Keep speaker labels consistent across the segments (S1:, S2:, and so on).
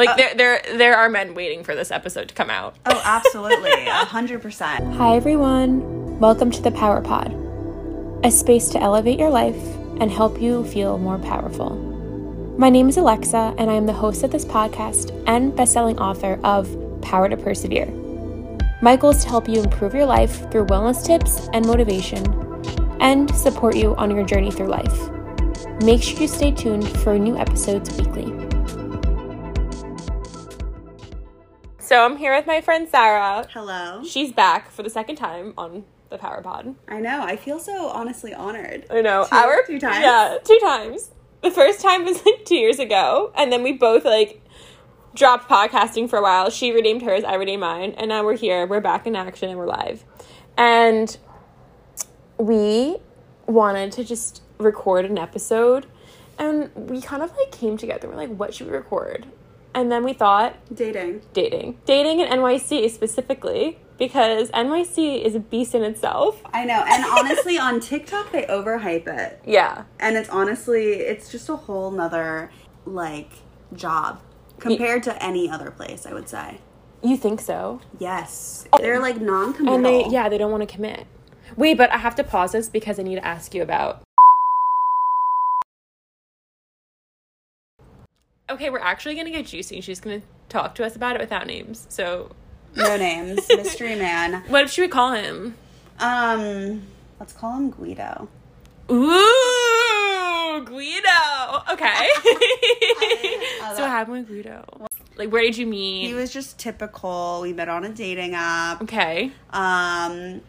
S1: Like uh, there there there are men waiting for this episode to come out.
S2: Oh, absolutely. A hundred percent.
S3: Hi, everyone. Welcome to the Power Pod, a space to elevate your life and help you feel more powerful. My name is Alexa, and I am the host of this podcast and best-selling author of Power to Persevere. My goal is to help you improve your life through wellness tips and motivation, and support you on your journey through life. Make sure you stay tuned for new episodes weekly.
S1: So I'm here with my friend Sarah.
S2: Hello.
S1: She's back for the second time on the Power Pod.
S2: I know. I feel so honestly honored.
S1: I know.
S2: Two-
S1: Our
S2: two times?
S1: Yeah, two times. The first time was like two years ago, and then we both like dropped podcasting for a while. She redeemed hers, I redeemed mine, and now we're here. We're back in action and we're live. And we wanted to just record an episode, and we kind of like came together. We're like, what should we record? And then we thought
S2: Dating.
S1: dating, dating in NYC specifically because NYC is a beast in itself.
S2: I know. And honestly, on TikTok, they overhype it.
S1: Yeah,
S2: And it's honestly, it's just a whole nother, like, job compared to any other place, I would say.
S1: you think so?
S2: Yes. Oh. They're like non committal.
S1: And they, yeah, they don't want to commit. Wait, but I have to pause this because I need to ask you about. Okay, we're actually gonna get juicy. She's gonna talk to us about it without names. So,
S2: No names. Mystery man.
S1: what if should we call him?
S2: Um, let's call him Guido.
S1: Ooh, Guido. Okay. So what happened with Guido? Like, where did you meet?
S2: He was just typical. We met on a dating app.
S1: okay.
S2: Um,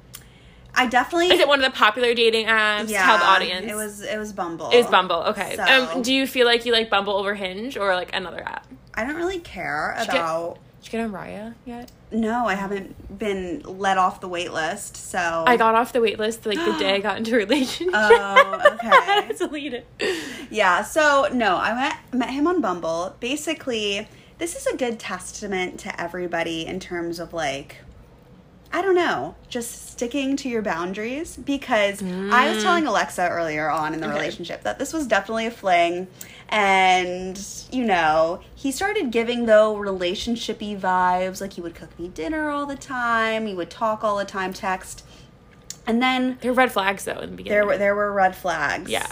S2: I definitely.
S1: Is it one of the popular dating apps?
S2: yeah,
S1: Tell the audience.
S2: It was. It was Bumble.
S1: It was Bumble. Okay.
S2: So-
S1: Um, do you feel like you like Bumble over Hinge or like another app?
S2: I don't really care
S1: you get-
S2: about.
S1: Did you get on Raya yet?
S2: No, I haven't been let off the wait list. So
S1: I got off the wait list like the day I got into a relationship.
S2: Oh, okay.
S1: Delete it.
S2: Yeah, so no, I met met him on Bumble. Basically, this is a good testament to everybody in terms of like I don't know, just sticking to your boundaries because I was mm. telling Alexa earlier on in the
S1: Okay.
S2: relationship that this was definitely a fling and you know, he started giving though relationshipy vibes like he would cook me dinner all the time, he would talk all the time, text. And then
S1: There were red flags though in the beginning.
S2: there were there were red flags.
S1: Yeah.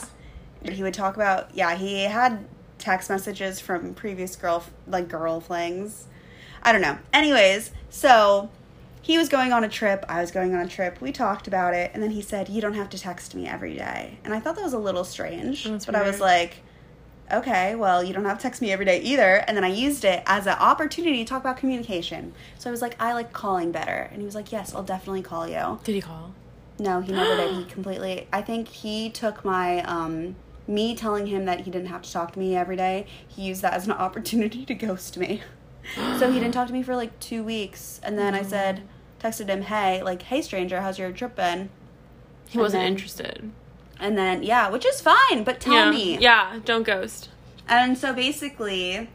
S2: He would talk about yeah, he had text messages from previous girl like girl flings. I don't know. Anyways, so he was going on a trip, I was going on a trip. We talked about it and then he said, "You don't have to text me every day." And I thought that was a little strange,
S1: That's
S2: but I was like, "Okay, well, you don't have to text me every day either." And then I used it as an opportunity to talk about communication. So I was like, "I like calling better." And he was like, "Yes, I'll definitely call you."
S1: Did he call?
S2: No, he never did. He completely. I think he took my um me telling him that he didn't have to talk to me every day. He used that as an opportunity to ghost me. So he didn't talk to me for like two weeks, and then I mm. said, texted him, "Hey, like, hey, stranger, how's your trip been?"
S1: He
S2: And
S1: wasn't
S2: then-
S1: interested.
S2: And then yeah, which is fine, but tell
S1: yeah.
S2: me.
S1: Yeah, don't ghost.
S2: And so basically,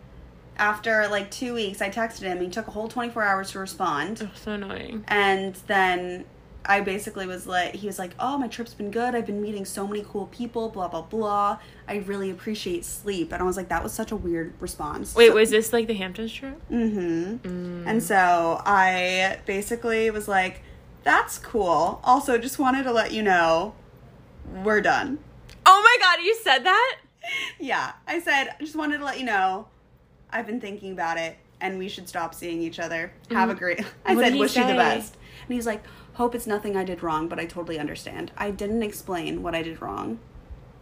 S2: after like two weeks, I texted him. He took a whole twenty four hours to respond.
S1: Ugh, so annoying.
S2: And then I basically was like, he was like, oh, my trip's been good. I've been meeting so many cool people, blah, blah, blah. I really appreciate sleep. And I was like, that was such a weird response.
S1: Wait, was this like the Hamptons trip?
S2: Mm-hmm.
S1: Mm.
S2: And so I basically was like, that's cool. Also, just wanted to let you know we're done.
S1: Oh my god, you said that?
S2: Yeah, I said, I just wanted to let you know I've been thinking about it and we should stop seeing each other. Have a great. I
S1: Mm. What
S2: said, wish you the best. And he's like, hope it's nothing I did wrong, but I totally understand. I didn't explain what I did wrong,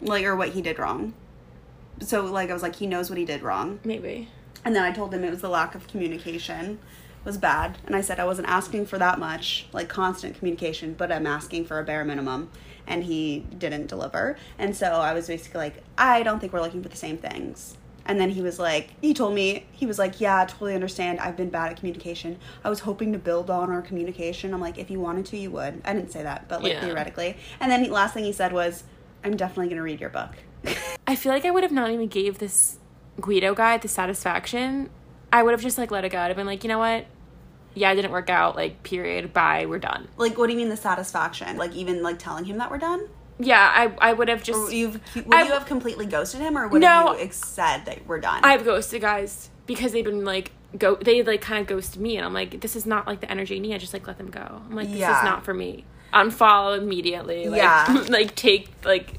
S2: like, or what he did wrong. So, like, I was like, he knows what he did wrong.
S1: Maybe.
S2: And then I told him it was the lack of communication was bad. And I said I wasn't asking for that much, like constant communication, but I'm asking for a bare minimum. And he didn't deliver. And so I was basically like, I don't think we're looking for the same things. And then he was like, he told me, he was like, yeah, I totally understand. I've been bad at communication. I was hoping to build on our communication. I'm like, if you wanted to, you would. I didn't say that, but like
S1: Yeah.
S2: theoretically. And then he, last thing he said was, I'm definitely going to read your book.
S1: I feel like I would have not even gave this Guido guy the satisfaction. I would have just like let it go. I'd have been like, you know what? Yeah, it didn't work out. Like, period. Bye. We're done.
S2: like, what do you mean the satisfaction? Like, even like telling him that we're done?
S1: Yeah, I I would have just.
S2: Or you've would
S1: I-
S2: you have completely ghosted him, or would
S1: No.
S2: have you said that we're done?
S1: I've ghosted guys. because they've been like go they like kind of ghosted me and I'm like this is not like the energy I need. I just like let them go. I'm like this
S2: Yeah.
S1: is not for me. Unfollow immediately. Like,
S2: Yeah.
S1: like take like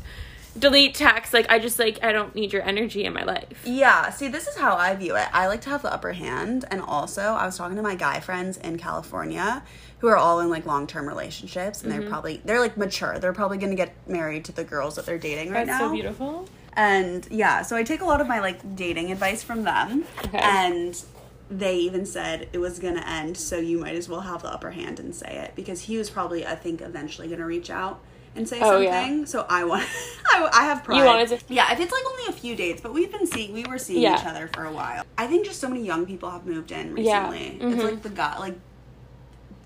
S1: delete text. Like I just like I don't need your energy in my life.
S2: Yeah, see, this is how I view it. I like to have the upper hand. And also, I was talking to my guy friends in California who are all in like long term relationships. And
S1: Mm-hmm.
S2: they're probably, they're like mature. They're probably going to get married to the girls that they're dating right
S1: That's
S2: now.
S1: so beautiful.
S2: And yeah, so I take a lot of my like dating advice from them.
S1: Okay.
S2: And they even said it was going to end, so you might as well have the upper hand and say it because he was probably, I think, eventually going to reach out and say
S1: Oh, yeah.
S2: something. So I want, I, I have pride.
S1: You wanted to-
S2: Yeah, if it's like only a few dates, but we've been seeing, we were seeing
S1: Yeah.
S2: each other for a while. I think just so many young people have moved in
S1: Yeah.
S2: recently.
S1: Mhm.
S2: It's like the guy, like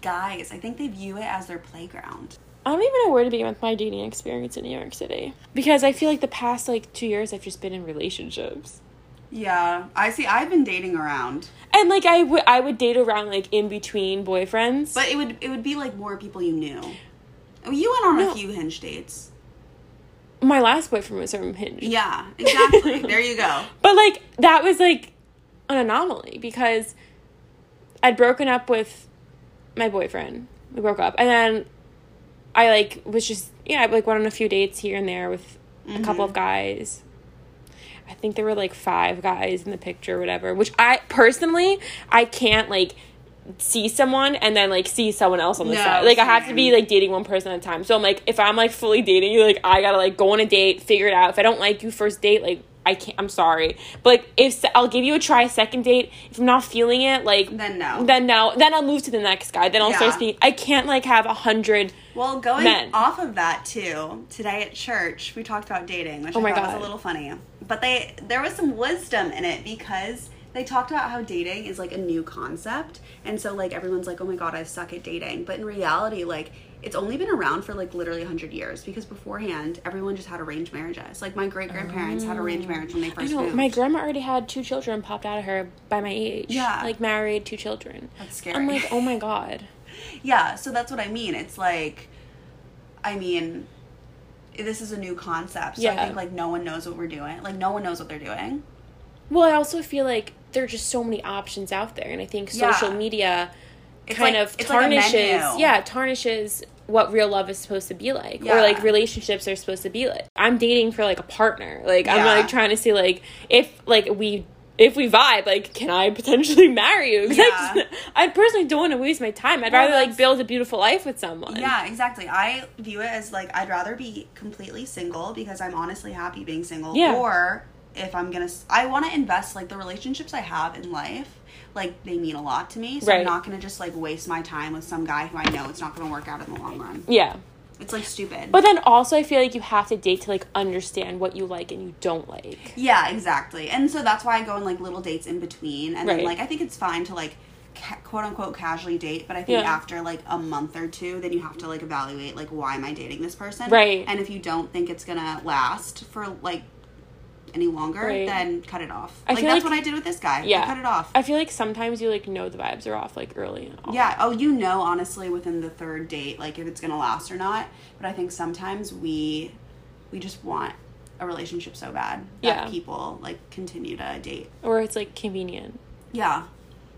S2: guys. I think they view it as their playground.
S1: I don't even know where to begin with my dating experience in New York City because I feel like the past like two years I've just been in relationships.
S2: Yeah, I see. I've been dating around,
S1: And like I would I would date around like in between boyfriends.
S2: but it would it would be like more people you knew. Oh, you went on
S1: No.
S2: a few hinge dates.
S1: my last boyfriend was from Hinge.
S2: Yeah, exactly. there you go.
S1: But like that was like an anomaly because I'd broken up with my boyfriend. We broke up, and then I like was just yeah, I like went on a few dates here and there with a mm-hmm. couple of guys. I think there were like five guys in the picture, or whatever. Which I personally I can't like see someone and then like see someone else on the
S2: No,
S1: side. Like I have to be like dating one person at a time. So I'm like if I'm like fully dating you, like I gotta like go on a date, figure it out. If I don't like you first date, like I can't. I'm sorry, but like if I'll give you a try second date. If I'm not feeling it, like
S2: Then no.
S1: then no, then I'll move to the next guy. Then I'll
S2: Yeah.
S1: start speaking. I can't like have a hundred.
S2: Well, going
S1: Men.
S2: off of that too, today at church we talked about dating, which
S1: Oh
S2: I
S1: my
S2: thought was a little funny. But they there was some wisdom in it because they talked about how dating is like a new concept, and so like everyone's like, "Oh my god, I suck at dating," but in reality, like it's only been around for like literally 100 years because beforehand everyone just had arranged marriages like my great grandparents had arranged oh. marriage when they first I
S1: know
S2: moved
S1: my grandma already had two children popped out of her by my age.
S2: Yeah.
S1: like married, two children.
S2: That's scary.
S1: I'm like, oh my god.
S2: Yeah, so that's what I mean. It's like, I mean, this is a new concept. So I think like no one knows what we're doing. Like no one knows what they're doing.
S1: Well, I also feel like there are just so many options out there, and I think
S2: Yeah.
S1: social media
S2: It's
S1: kind
S2: like-
S1: of
S2: it's like
S1: tarnishes. yeah, tarnishes what real love is supposed to be like,
S2: Yeah.
S1: or like relationships are supposed to be like. I'm dating for like a partner. Like I'm like trying to see like if like we. If we vibe, like, can I potentially marry you? 'Cause I,
S2: Yeah.
S1: just- I personally don't want to waste my time. I'd
S2: Well,
S1: rather like build a beautiful life with someone.
S2: Yeah, exactly. I view it as like I'd rather be completely single because I'm honestly happy being single.
S1: Yeah.
S2: Or if I'm gonna, I want to invest like the relationships I have in life. Like they mean a lot to me, so
S1: Right.
S2: I'm not gonna just like waste my time with some guy who I know it's not gonna work out in the long run.
S1: Yeah.
S2: It's like stupid.
S1: But then also, I feel like you have to date to like understand what you like and you don't like.
S2: Yeah, exactly. And so that's why I go on like little dates in between. And then
S1: Right.
S2: like I think it's fine to like ca- quote unquote casually date, but I think
S1: Yeah.
S2: after like a month or two, then you have to like evaluate like why am I dating this person?
S1: Right.
S2: And if you don't think it's gonna last for like any longer,
S1: Right.
S2: then cut it off.
S1: I
S2: like that's
S1: like-
S2: what I did with this guy.
S1: Yeah.
S2: I cut it off.
S1: I feel like sometimes you like know the vibes are off like early.
S2: Yeah. Oh, you know, honestly, within the third date, like if it's gonna last or not. But I think sometimes we we just want a relationship so bad that
S1: Yeah.
S2: people like continue to date.
S1: Or it's like convenient.
S2: Yeah,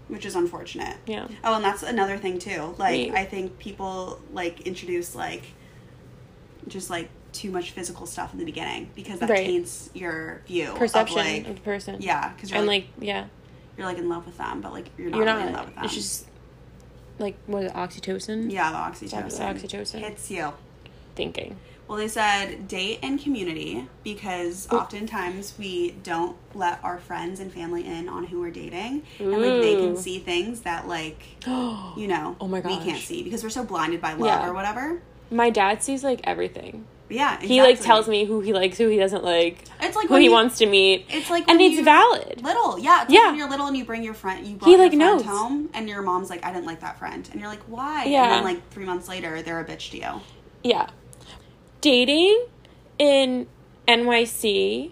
S2: which is unfortunate.
S1: Yeah.
S2: Oh, and that's another thing too. Like. I think people like introduce like just like too much physical stuff in the beginning because that
S1: Right.
S2: taints your view
S1: Perception
S2: of
S1: of, the person.
S2: yeah, because you're
S1: And
S2: like,
S1: like, yeah,
S2: you're like in love with them, but like you're not,
S1: you're
S2: really
S1: not.
S2: in love with them.
S1: It's just like what is it, oxytocin?
S2: yeah, the oxytocin.
S1: The oxytocin.
S2: hits you.
S1: Thinking.
S2: Well, they said date and community because oftentimes we don't let our friends and family in on who we're dating, and like they can see things that like you know
S1: Oh my god,
S2: we can't see because we're so blinded by love
S1: Yeah.
S2: or whatever.
S1: My dad sees like everything.
S2: Yeah,
S1: He like tells me who he likes, who he doesn't like,
S2: It's like
S1: who he
S2: you-
S1: wants to meet.
S2: It's like
S1: and it's valid.
S2: Little, yeah,
S1: Yeah.
S2: Like when you're little and you bring your friend, you brought
S1: He, like, knows.
S2: home, and your mom's like, "I didn't like that friend," and you're like, "Why?"
S1: Yeah.
S2: And then like three months later, they're a bitch to you.
S1: Yeah. Dating in NYC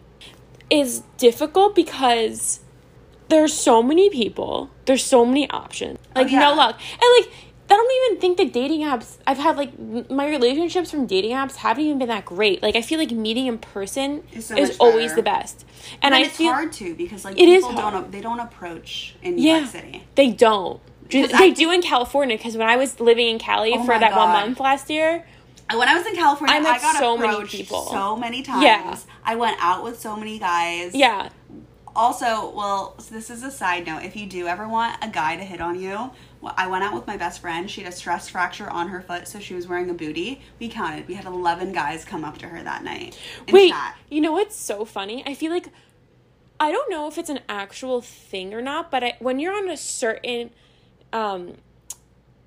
S1: is difficult because there's so many people, there's so many options. Like
S2: Oh, yeah.
S1: no luck. And like I don't even think the dating apps I've had like my relationships from dating apps haven't even been that great. Like I feel like meeting in person
S2: so
S1: is always the best. And
S2: And
S1: I
S2: it's
S1: feel
S2: hard too because like
S1: It
S2: people don't they don't approach in New
S1: yeah,
S2: York City.
S1: they don't. They
S2: I
S1: do in California because when I was living in Cali
S2: Oh
S1: for that one month last year,
S2: When I was in California,
S1: I
S2: I,
S1: met
S2: got
S1: so many people.
S2: so many times.
S1: Yeah.
S2: I went out with so many guys.
S1: yeah,
S2: Also, well, so this is a side note. If you do ever want a guy to hit on you, well, I went out with my best friend. She had a stress fracture on her foot, so she was wearing a booty. We counted. We had 11 guys come up to her that night.
S1: Wait,
S2: chat.
S1: you know what's so funny? I feel like I don't know if it's an actual thing or not, but I, when you're on a certain um,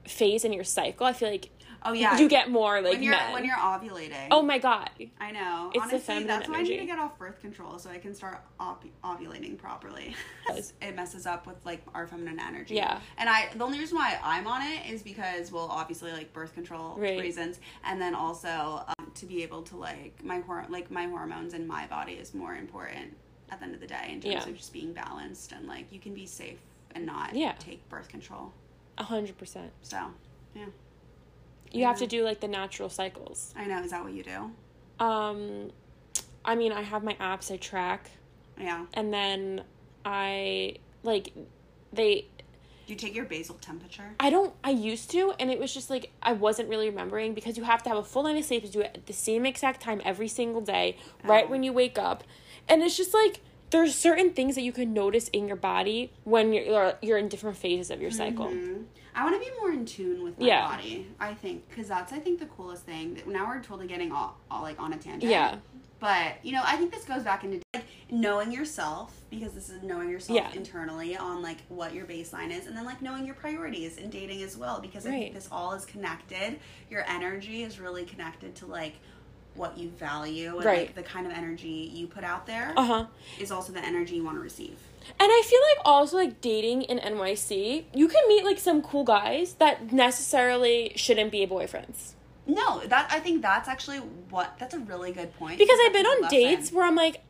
S1: phase in your cycle, I feel like
S2: Oh, yeah.
S1: you get more like
S2: when you're
S1: men.
S2: when you're ovulating.
S1: oh my god,
S2: I know.
S1: It's
S2: Honestly, that's why I need to get off birth control so I can start ov- ovulating properly. It messes up with like our feminine energy.
S1: Yeah.
S2: And I the only reason why I'm on it is because well obviously like birth control
S1: Right.
S2: reasons and then also um, to be able to like my hor- like my hormones in my body is more important at the end of the day in terms
S1: Yeah.
S2: of just being balanced and like you can be safe and not
S1: Yeah.
S2: take birth control.
S1: a hundred percent.
S2: So, yeah.
S1: You have to do like the natural cycles.
S2: I know is that what you do?
S1: Um, I mean, I have my apps I track,
S2: Yeah.
S1: and then I like they
S2: you take your basal temperature?
S1: I don't. I used to, and it was just like I wasn't really remembering because you have to have a full night of sleep to do it at the same exact time every single day, right
S2: Oh.
S1: when you wake up, and it's just like there's certain things that you can notice in your body when you're you're- in different phases of your cycle.
S2: Mhm. I want to be more in tune with my
S1: Yeah.
S2: body. I think because that's I think the coolest thing. That now we're totally getting all, all like on a tangent.
S1: Yeah,
S2: But you know, I think this goes back into like knowing yourself because this is knowing yourself
S1: Yeah.
S2: internally on like what your baseline is, and then like knowing your priorities in dating as well because I think this all is connected. Your energy is really connected to like what you value and
S1: Right.
S2: like the kind of energy you put out there
S1: uh huh.
S2: is also the energy you want to receive.
S1: And I feel like also like dating in NYC, you can meet like some cool guys that necessarily shouldn't be boyfriends.
S2: No, that I think that's actually what that's a really good point.
S1: because I've been on dates where I'm like,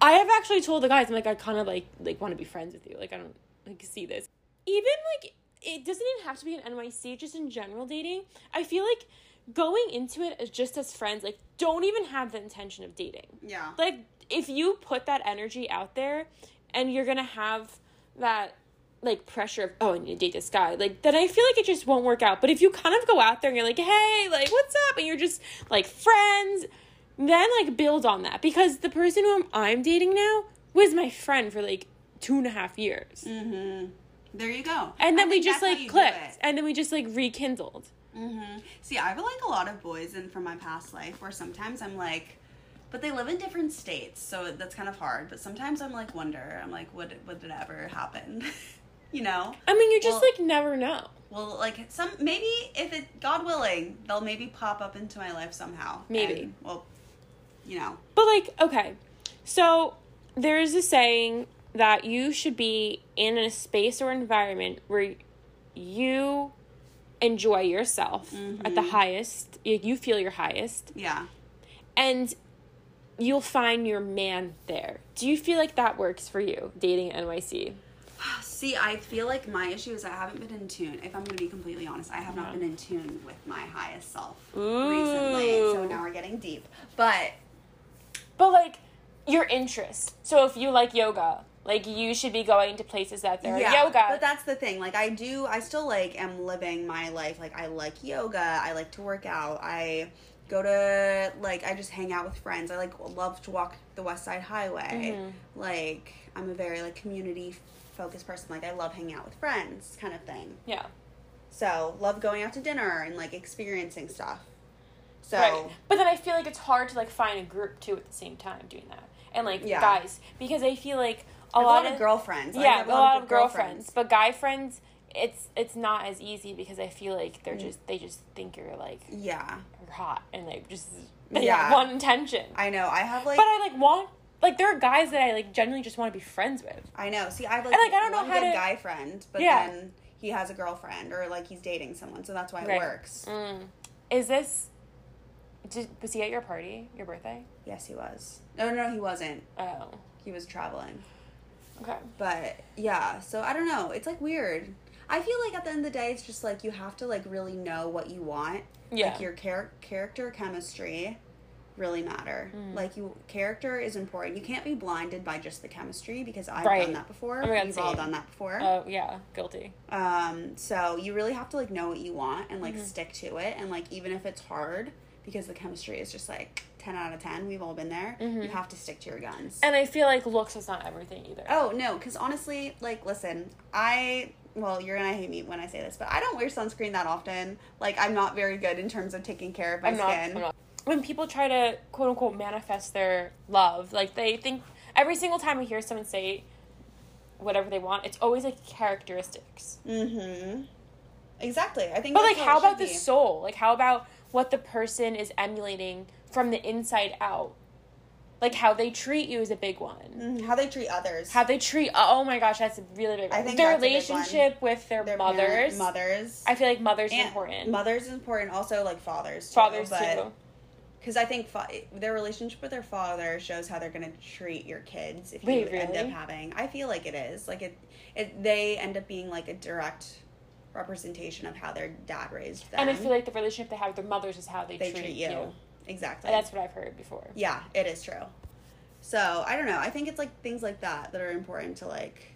S1: I have actually told the guys I'm like I kind of like like want to be friends with you. Like I don't like see this. Even like it doesn't even have to be an NYC. Just in general dating, I feel like going into it as just as friends. Like don't even have the intention of dating.
S2: Yeah.
S1: Like if you put that energy out there, and you're gonna have that like pressure of oh I need to date this guy like then I feel like it just won't work out. But if you kind of go out there and you're like hey like what's up and you're just like friends, then like build on that because the person whom I'm dating now was my friend for like two and a half years,
S2: Mm-hmm. There you go.
S1: and then we just like clicked, and then we just like rekindled.
S2: Mm-hmm. See, I have like a lot of boys in from my past life where sometimes I'm like, but they live in different states, so that's kind of hard. But sometimes I'm like, wonder, I'm like, would would it ever happen? you know?
S1: I mean, you just
S2: Well-
S1: like never know.
S2: Well, like some maybe if it God willing, they'll maybe pop up into my life somehow.
S1: Maybe.
S2: And, well, you know.
S1: But like, okay, so there's a saying that you should be in a space or environment where you enjoy yourself at the mm-hmm. highest, you you feel your highest,
S2: Yeah.
S1: and you'll find your man there. Do you feel like that works for you dating at NYC?
S2: See, I feel like my issue is I haven't been in tune. If I'm going to be completely honest, I have not
S1: uh-huh.
S2: been in tune with my highest self
S1: Ooh.
S2: recently. So now we're getting deep. But
S1: But like your interest. So if you like yoga, like you should be going to places that there are yoga.
S2: But that's the thing. Like I do I still like am living my life. Like I like yoga. I like to work out. I go to like I just hang out with friends. I like love to walk the West Side Highway.
S1: Mm-hmm.
S2: Like I'm a very like community focused person. Like I love hanging out with friends kind of thing.
S1: yeah.
S2: So love going out to dinner and like experiencing stuff. So
S1: Right. But then I feel like it's hard to like find a group too at the same time doing that. And like
S2: Yeah.
S1: guys, because I feel like a
S2: have
S1: lot,
S2: of girlfriends. I
S1: yeah,
S2: have
S1: a lot of
S2: good
S1: girlfriends, but guy friends, it's it's not as easy because I feel like
S2: Mm.
S1: they're just they just think you're like
S2: Yeah,
S1: hot and they just they
S2: Yeah.
S1: have one intention.
S2: I know. I have like
S1: but I like want like there are guys that I like genuinely just want to be friends with.
S2: I know. See, I have like,
S1: And, like, I don't know how to-
S2: guy friend, but
S1: Yeah.
S2: then he has a girlfriend or like he's dating someone, so that's why it
S1: Right.
S2: works.
S1: Mm. Is this? Did, was he at your party, your birthday?
S2: Yes, he was. No, no, no, he wasn't.
S1: Oh,
S2: He was traveling.
S1: Okay.
S2: But yeah, so I don't know. It's like weird. I feel like at the end of the day, it's just like you have to like really know what you want.
S1: Yeah.
S2: Like your char- character chemistry really matter.
S1: Mm.
S2: Like you character is important. You can't be blinded by just the chemistry because I've
S1: Right.
S2: done that before.
S1: Oh God,
S2: We've all done that before.
S1: Oh yeah, guilty.
S2: Um, so you really have to like know what you want and
S1: Mm-hmm.
S2: like stick to it and like even if it's hard because the chemistry is just like 10 out of 10 we've all been there
S1: Mm-hmm.
S2: you have to stick to your guns
S1: And I feel like looks is not everything either.
S2: oh no because honestly like listen i well you're gonna hate me when i say this but i don't wear sunscreen that often like i'm not very good in terms of taking care of my
S1: I'm
S2: skin
S1: I'm not. When people try to quote unquote manifest their love, like they think every single time I hear someone say whatever they want, it's always like characteristics.
S2: mm-hmm exactly i think
S1: But like,
S2: what
S1: how about the soul? Like, how about what the person is emulating from the inside out? Like how they treat you is a big one.
S2: Mhm, how they treat others
S1: How they treat oh my gosh, that's a really big one.
S2: I think
S1: their
S2: that's a big one.
S1: relationship with their,
S2: Their
S1: mothers.
S2: mothers
S1: I feel like mothers
S2: And
S1: important.
S2: mothers is important also like fathers too,
S1: Fathers
S2: but-
S1: too.
S2: Because I think fa- their relationship with their father shows how they're going to treat your kids if
S1: Wait,
S2: you end up having. I feel like it is like it. It they end up being like a direct representation of how their dad raised them.
S1: And I feel like the relationship they have with their mothers is how they,
S2: they
S1: treat,
S2: treat
S1: you.
S2: you exactly.
S1: And that's what I've heard before.
S2: yeah, it is true. So I don't know. I think it's like things like that that are important to like.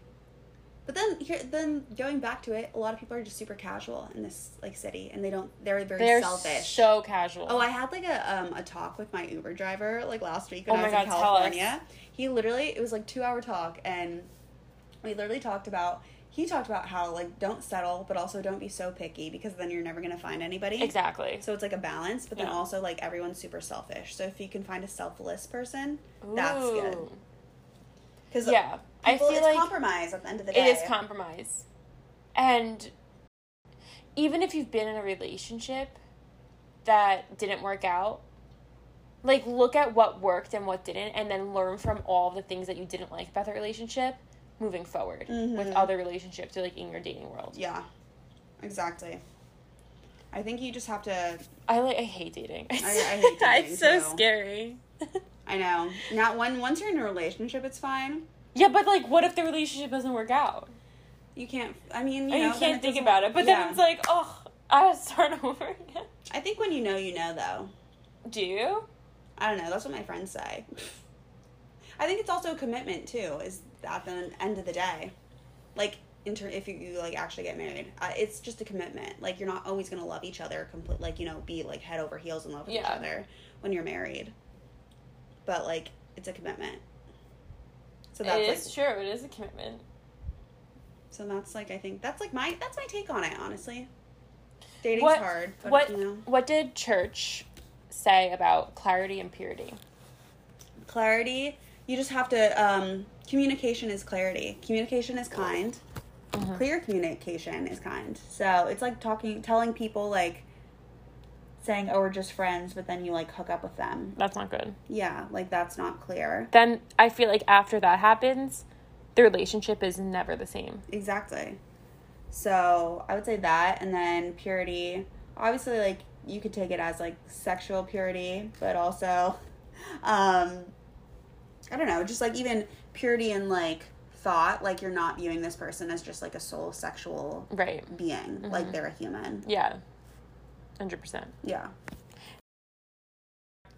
S2: But then here, then going back to it, a lot of people are just super casual in this like city, and they don't. They're very
S1: They're
S2: selfish.
S1: so casual.
S2: Oh, I had like a um a talk with my Uber driver like last week when
S1: Oh
S2: I was
S1: my
S2: in
S1: God, tell us.
S2: California. He literally it was like two hour talk and we literally talked about he talked about how like don't settle but also don't be so picky because then you're never gonna find anybody.
S1: exactly.
S2: So it's like a balance, but then
S1: Yeah.
S2: also like everyone's super selfish. So if you can find a selfless person, that's good. Because
S1: Yeah. I feel
S2: it's
S1: like
S2: compromise at the end of the day.
S1: it is compromise. And even if you've been in a relationship that didn't work out, like look at what worked and what didn't and then learn from all the things that you didn't like about the relationship moving forward with
S2: Mhm.
S1: other relationships or like in your dating world.
S2: Yeah, exactly. I think you just have to
S1: I like I hate dating.
S2: I hate dating,
S1: it's so scary.
S2: I know. Not when once you're in a relationship, it's fine.
S1: yeah, but like what if the relationship doesn't work out?
S2: You can't. I mean, you, know,
S1: you can't think about it. But
S2: yeah.
S1: then it's like, oh, I have to start over again.
S2: I think when you know, you know. Though
S1: Do you?
S2: I don't know. That's what my friends say. I think it's also a commitment too. Is at the end of the day, like inter- if you, you like actually get married, uh, it's just a commitment. Like you're not always gonna love each other complete. Like you know, be like head over heels in love with each other when you're married. But like, it's a commitment. So that's
S1: it
S2: like
S1: true. It is a commitment.
S2: So that's like I think that's like my that's my take on it. Honestly, dating's
S1: what,
S2: hard. But,
S1: what
S2: you know,
S1: what did church say about clarity and purity?
S2: clarity. You just have to. Um, communication is clarity. Communication is kind.
S1: Mhm.
S2: Clear communication is kind. So it's like talking, telling people like saying, "Oh, we're just friends," but then you like hook up with them.
S1: That's not good.
S2: Yeah, like that's not clear.
S1: Then I feel like after that happens, the relationship is never the same.
S2: Exactly. So I would say that, and then purity. Obviously, like you could take it as like sexual purity, but also, um, I don't know, just like even purity in like thought. Like you're not viewing this person as just like a soul sexual
S1: Right.
S2: being. Like they're a human.
S1: Yeah. 100%.
S2: Yeah.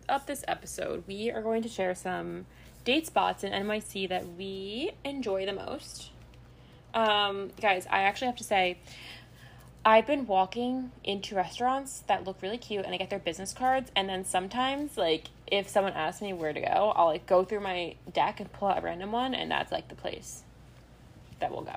S1: Up this episode, we are going to share some date spots in NYC that we enjoy the most. Um, guys, I actually have to say, I've been walking into restaurants that look really cute and I get their business cards and then sometimes like if someone asks me where to go, I'll like go through my deck and pull out a random one and that's like the place that we'll go.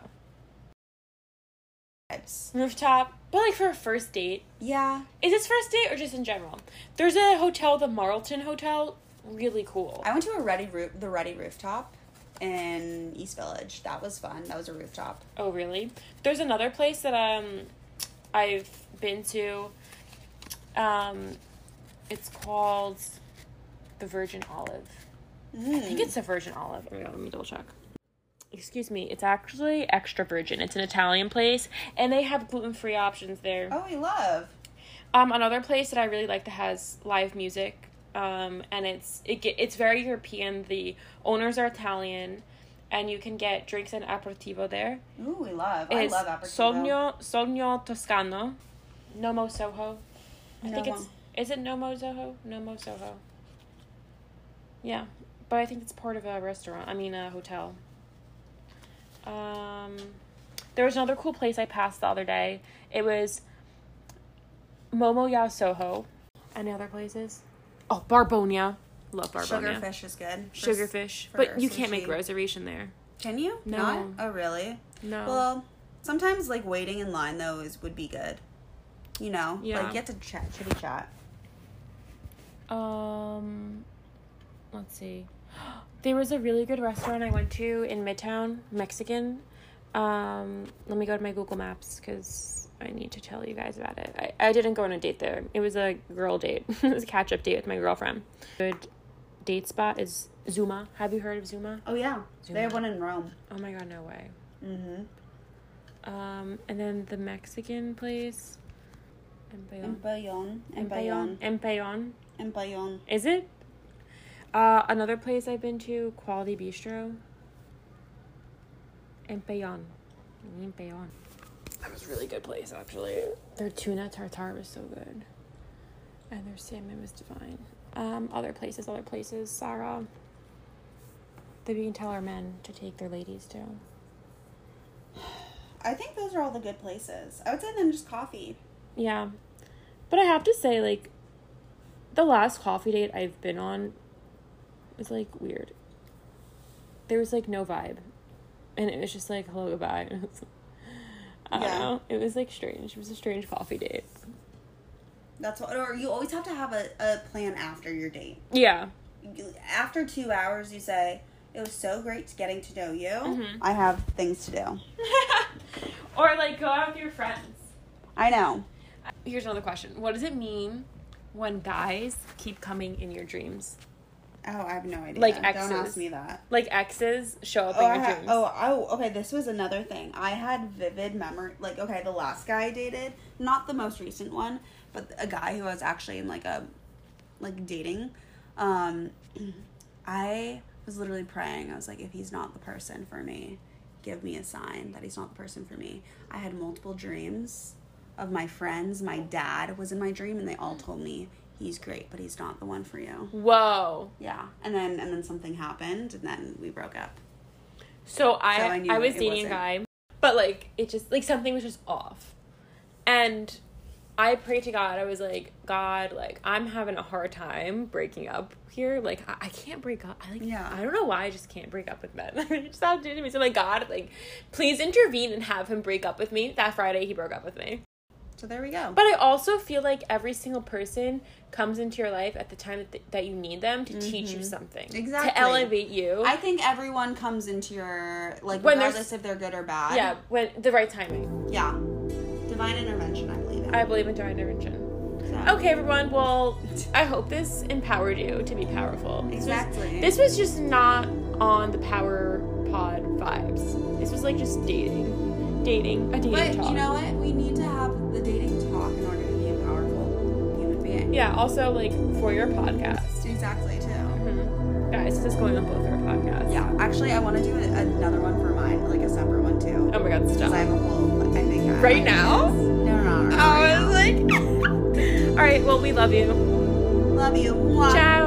S1: Rooftop, but like for a first date.
S2: Yeah.
S1: Is this first date or just in general? There's a hotel, the Marlton Hotel, really cool.
S2: I went to a ready roof, the ready rooftop in East Village. That was fun. That was a rooftop.
S1: Oh, really? There's another place that um I've been to. Um, it's called the Virgin Olive. I think it's the Virgin Olive. Oh my god, let me double check. Excuse me, it's actually extra virgin. It's an Italian place, and they have gluten free options there.
S2: Oh, we love.
S1: Um, another place that I really like that has live music, um, and it's it it's very European. The owners are Italian, and you can get drinks and aperitivo there.
S2: Ooh, we love. I
S1: It's
S2: love aperitivo.
S1: Sogno Sogno Toscano, Nomo Soho. I think it's is it Nomo Soho? Nomo Soho. Yeah, but I think it's part of a restaurant. I mean a hotel. Um, there was another cool place I passed the other day. It was Momoya Soho. Any other places? Oh, Barbounia. Love Barbounia.
S2: Sugarfish is good. For
S1: Sugarfish.
S2: for
S1: But you can't make reservation there.
S2: Can you?
S1: No.
S2: Not? Oh, really?
S1: No.
S2: Well, sometimes like waiting in line though is would be good. You know,
S1: Yeah.
S2: like get to chat, chitty chat.
S1: Um, let's see. There was a really good restaurant I went to in Midtown, Mexican. Um, let me go to my Google Maps because I need to tell you guys about it. I, I didn't go on a date there. It was a girl date. it was a catch up date with my girlfriend. Good date spot is Zuma. Have you heard of Zuma?
S2: Oh yeah,
S1: Zoom
S2: they have one in Rome.
S1: Oh my god, no way.
S2: Mm-hmm.
S1: Um, and then the Mexican place. Empellón.
S2: Empellón,
S1: Empellón.
S2: Empellón.
S1: Is it? Uh, another place I've been to, Quality Bistro. Empellón. Empellón. That was a really good place, actually. Their tuna tartare was so good. And their salmon was divine. Um, other places, other places. Sarah. That we can tell our men to take their ladies to.
S2: I think those are all the good places. I would say then just coffee.
S1: Yeah. But I have to say, like, the last coffee date I've been on was, like, weird. There was, like, no vibe. And it was just like, hello, goodbye. I don't
S2: Yeah.
S1: know. It was, like, strange. It was a strange coffee date.
S2: That's what. Or you always have to have a, a plan after your date.
S1: Yeah.
S2: You- After two hours, you say, "It was so great getting to know you.
S1: Mhm.
S2: I have things to do."
S1: or, like, go out with your friends.
S2: I know.
S1: Here's another question What does it mean when guys keep coming in your dreams?
S2: Oh, I have no idea.
S1: Like exes.
S2: Don't ask me that.
S1: Like, exes show up
S2: Oh,
S1: in your
S2: ha-
S1: dreams.
S2: oh, oh, okay. This was another thing. I had vivid memory. Like, okay, the last guy I dated, not the most recent one, but a guy who I was actually in like a, like dating. Um, I was literally praying. I was like, if he's not the person for me, give me a sign that he's not the person for me. I had multiple dreams of my friends. My dad was in my dream, and they all told me he's great, but he's not the one for you.
S1: Whoa.
S2: Yeah, and then and then something happened, and then we broke up.
S1: So I
S2: So I
S1: I, was dating a guy, but like it just like something was just off, and I prayed to God. I was like, God, like I'm having a hard time breaking up here. Like I, I can't break up. I like
S2: Yeah.
S1: I don't know why I just can't break up with men. I just stopped dating me. So I'm like God, like please intervene and have him break up with me. That Friday he broke up with me.
S2: So there we go.
S1: But I also feel like every single person comes into your life at the time that, th- that you need them to teach you something,
S2: Mm-hmm. Exactly.
S1: to elevate you.
S2: I think everyone comes into your like
S1: When
S2: regardless if they're good or bad.
S1: yeah, when the right timing.
S2: Yeah. Divine intervention, I believe in.
S1: I believe in divine intervention.
S2: So-
S1: Okay, everyone. Well, I hope this empowered you to be powerful. This was-
S2: Exactly.
S1: This was, just not on the power pod vibes. This was like just dating, dating, a dating
S2: But
S1: talk.
S2: you know what? We need to have the dating talk in order to be a powerful human being.
S1: yeah. Also, like for your podcast,
S2: Exactly too.
S1: Mhm. guys. This is going on both our podcasts.
S2: Yeah. Actually, I want to do another one for mine, like a separate one too.
S1: Oh my god,
S2: Because
S1: stop.
S2: I have a whole. I think.
S1: Right now?
S2: No, no, no. no,
S1: I
S2: right
S1: was like, all right. Well, we love you.
S2: Love you. Mwah.
S1: Ciao.